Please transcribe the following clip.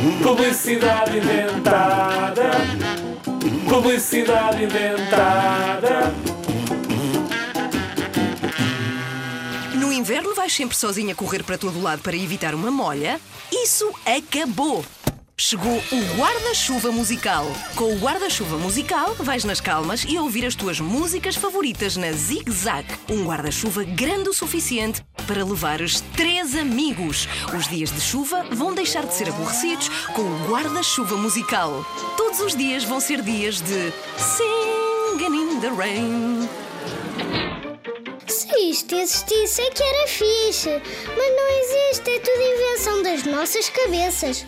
Publicidade inventada. Publicidade inventada. No inverno vais sempre sozinha correr para todo lado para evitar uma molha? Isso acabou! Chegou o guarda-chuva musical. Com o guarda-chuva musical, vais nas calmas e ouvir as tuas músicas favoritas na Zig Zag. Um guarda-chuva grande o suficiente para levares três amigos. Os dias de chuva vão deixar de ser aborrecidos com o guarda-chuva musical. Todos os dias vão ser dias de Singing in the Rain. Se isto existisse é que era fixe. Mas não existe, é tudo invenção das nossas cabeças.